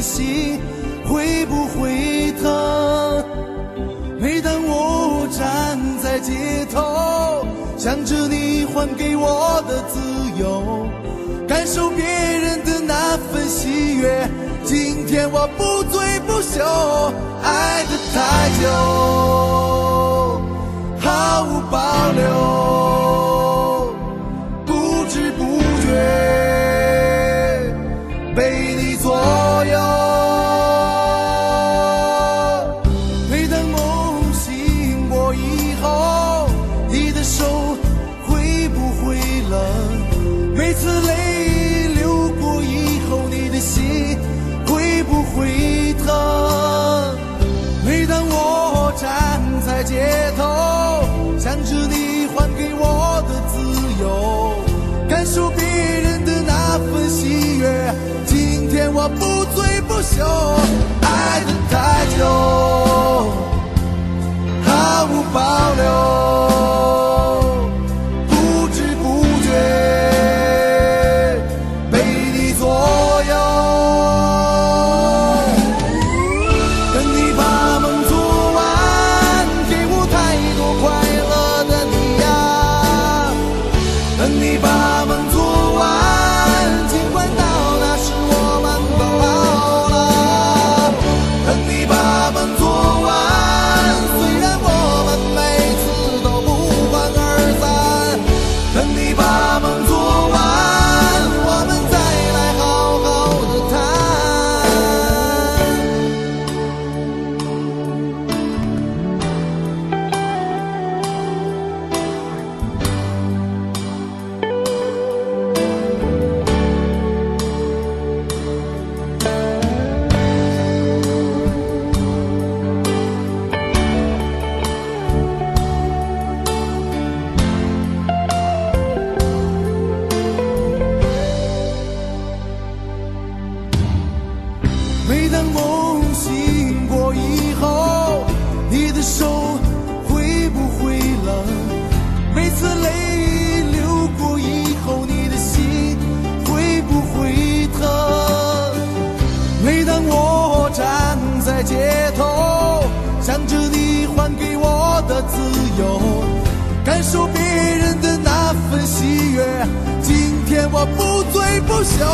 心会不会疼？每当我站在街头，想着你还给我的自由，感受别人的那份喜悦。今天我不醉不休，爱得太久，毫无保留，次泪流过以后，你的心会不会疼？每当我站在街头，想着你还给我的自由，感受别人的那份喜悦。今天我不醉不休，爱得太久，毫无保留，等你把梦还给我的自由，感受别人的那份喜悦。今天我不醉不休，